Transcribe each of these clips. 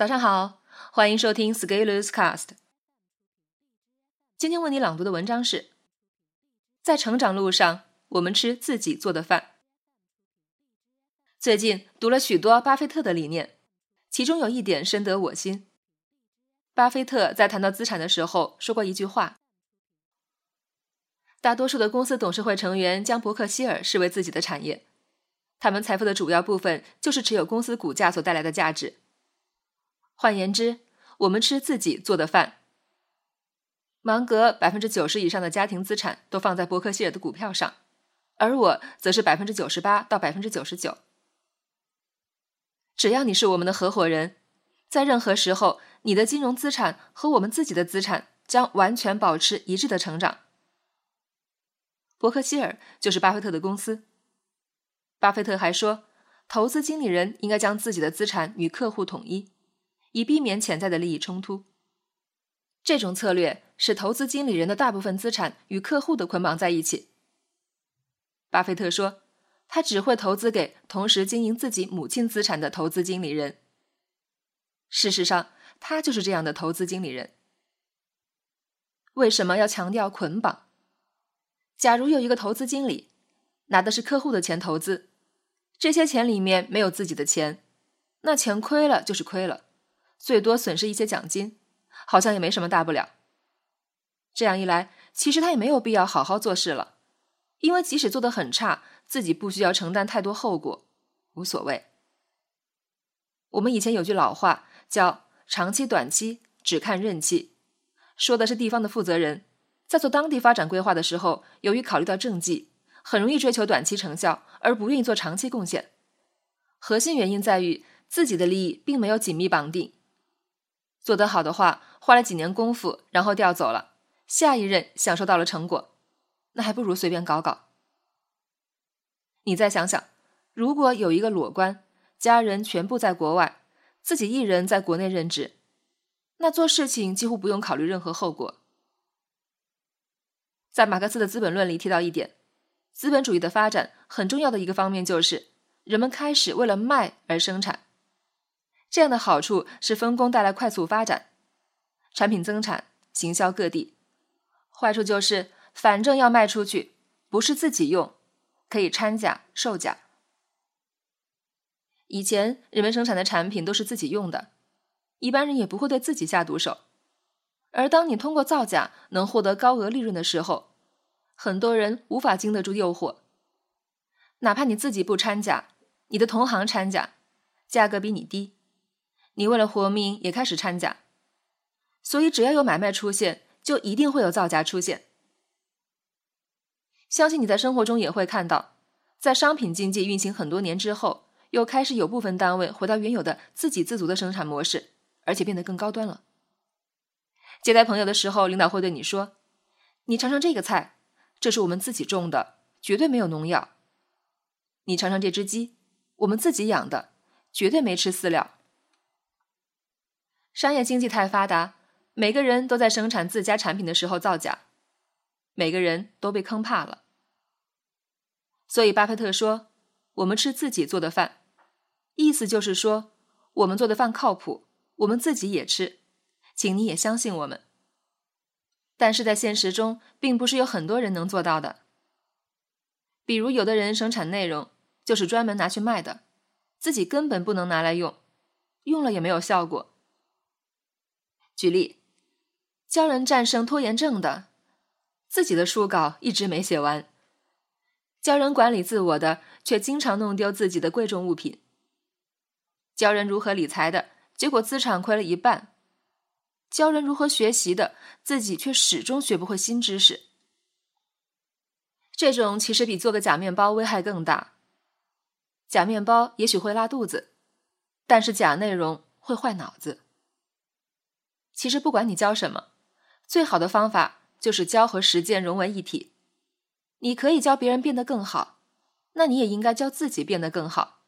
早上好，欢迎收听 Scaleus Cast。今天为你朗读的文章是：在成长路上，我们吃自己做的饭。最近读了许多巴菲特的理念，其中有一点深得我心。巴菲特在谈到资产的时候说过一句话：大多数的公司董事会成员将伯克希尔视为自己的产业，他们财富的主要部分就是持有公司股价所带来的价值。换言之，我们吃自己做的饭。芒格百分之九十以上的家庭资产都放在伯克希尔的股票上，而我则是百分之九十八到百分之九十九。只要你是我们的合伙人，在任何时候，你的金融资产和我们自己的资产将完全保持一致的成长。伯克希尔就是巴菲特的公司。巴菲特还说，投资经理人应该将自己的资产与客户统一。以避免潜在的利益冲突。这种策略使投资经理人的大部分资产与客户的捆绑在一起。巴菲特说，他只会投资给同时经营自己母亲资产的投资经理人。事实上，他就是这样的投资经理人。为什么要强调捆绑？假如有一个投资经理拿的是客户的钱投资，这些钱里面没有自己的钱，那钱亏了就是亏了。最多损失一些奖金，好像也没什么大不了。这样一来，其实他也没有必要好好做事了，因为即使做得很差，自己不需要承担太多后果，无所谓。我们以前有句老话叫“长期短期只看任期”，说的是地方的负责人在做当地发展规划的时候，由于考虑到政绩，很容易追求短期成效，而不愿意做长期贡献。核心原因在于自己的利益并没有紧密绑定。做得好的话，花了几年功夫，然后调走了，下一任享受到了成果，那还不如随便搞搞。你再想想，如果有一个裸官，家人全部在国外，自己一人在国内任职，那做事情几乎不用考虑任何后果。在马克思的《资本论》里提到一点，资本主义的发展很重要的一个方面就是人们开始为了卖而生产。这样的好处是分工带来快速发展，产品增产，行销各地；坏处就是反正要卖出去，不是自己用，可以掺假售假。以前人们生产的产品都是自己用的，一般人也不会对自己下毒手。而当你通过造假能获得高额利润的时候，很多人无法经得住诱惑，哪怕你自己不掺假，你的同行掺假，价格比你低。你为了活命也开始掺假，所以只要有买卖出现，就一定会有造假出现。相信你在生活中也会看到，在商品经济运行很多年之后，又开始有部分单位回到原有的自给自足的生产模式，而且变得更高端了。接待朋友的时候，领导会对你说：“你尝尝这个菜，这是我们自己种的，绝对没有农药。你尝尝这只鸡，我们自己养的，绝对没吃饲料。”商业经济太发达，每个人都在生产自家产品的时候造假，每个人都被坑怕了。所以巴菲特说：“我们吃自己做的饭，意思就是说，我们做的饭靠谱，我们自己也吃，请你也相信我们。”但是在现实中，并不是有很多人能做到的。比如，有的人生产内容就是专门拿去卖的，自己根本不能拿来用，用了也没有效果。举例，教人战胜拖延症的，自己的书稿一直没写完；教人管理自我的，却经常弄丢自己的贵重物品；教人如何理财的，结果资产亏了一半；教人如何学习的，自己却始终学不会新知识。这种其实比做个假面包危害更大。假面包也许会拉肚子，但是假内容会坏脑子。其实不管你教什么，最好的方法就是教和实践融为一体。你可以教别人变得更好，那你也应该教自己变得更好。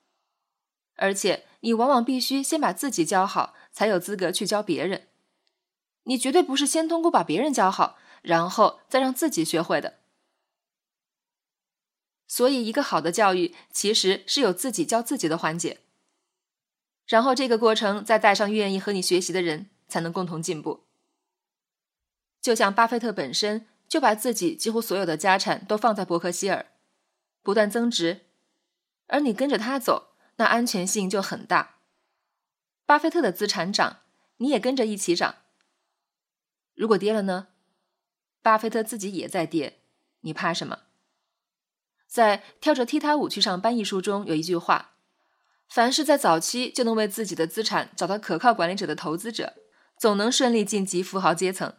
而且你往往必须先把自己教好，才有资格去教别人。你绝对不是先通过把别人教好，然后再让自己学会的。所以，一个好的教育其实是有自己教自己的环节。然后这个过程再带上愿意和你学习的人，才能共同进步。就像巴菲特本身就把自己几乎所有的家产都放在伯克希尔，不断增值，而你跟着他走，那安全性就很大。巴菲特的资产涨，你也跟着一起涨。如果跌了呢？巴菲特自己也在跌，你怕什么？在《跳着踢踏舞去上班》一书中有一句话：“凡是在早期就能为自己的资产找到可靠管理者的投资者，总能顺利晋级富豪阶层。”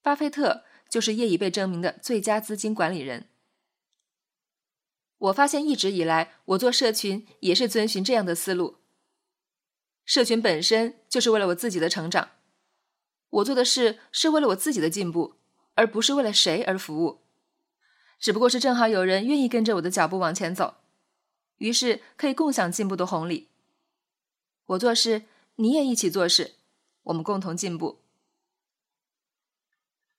巴菲特就是业已被证明的最佳资金管理人。我发现一直以来，我做社群也是遵循这样的思路。社群本身就是为了我自己的成长，我做的事是为了我自己的进步，而不是为了谁而服务。只不过是正好有人愿意跟着我的脚步往前走，于是可以共享进步的红利。我做事，你也一起做事，我们共同进步。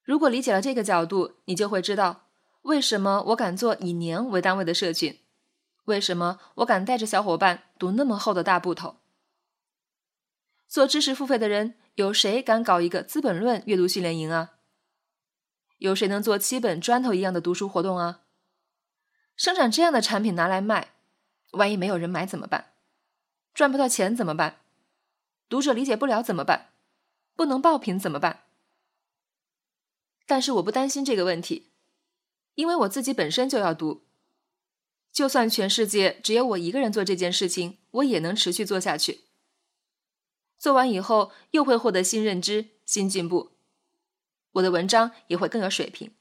如果理解了这个角度，你就会知道为什么我敢做以年为单位的社群，为什么我敢带着小伙伴读那么厚的大部头。做知识付费的人，有谁敢搞一个《资本论》阅读训练营啊？有谁能做七本砖头一样的读书活动啊？生产这样的产品拿来卖，万一没有人买怎么办？赚不到钱怎么办？读者理解不了怎么办？不能爆品怎么办？但是我不担心这个问题，因为我自己本身就要读。就算全世界只有我一个人做这件事情，我也能持续做下去。做完以后又会获得新认知、新进步，我的文章也会更有水平。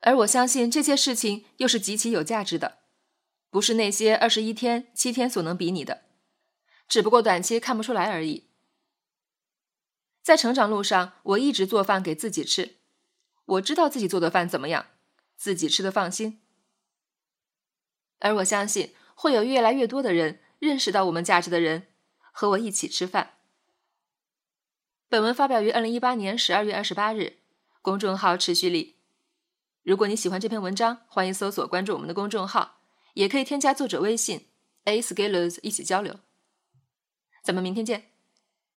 而我相信这些事情又是极其有价值的，不是那些二十一天、七天所能比拟的，只不过短期看不出来而已。在成长路上，我一直做饭给自己吃，我知道自己做的饭怎么样，自己吃的放心。而我相信会有越来越多的人认识到我们价值的人，和我一起吃饭。本文发表于二零一八年十二月二十八日，公众号持续力。如果你喜欢这篇文章，欢迎搜索关注我们的公众号，也可以添加作者微信 a scalers 一起交流。咱们明天见。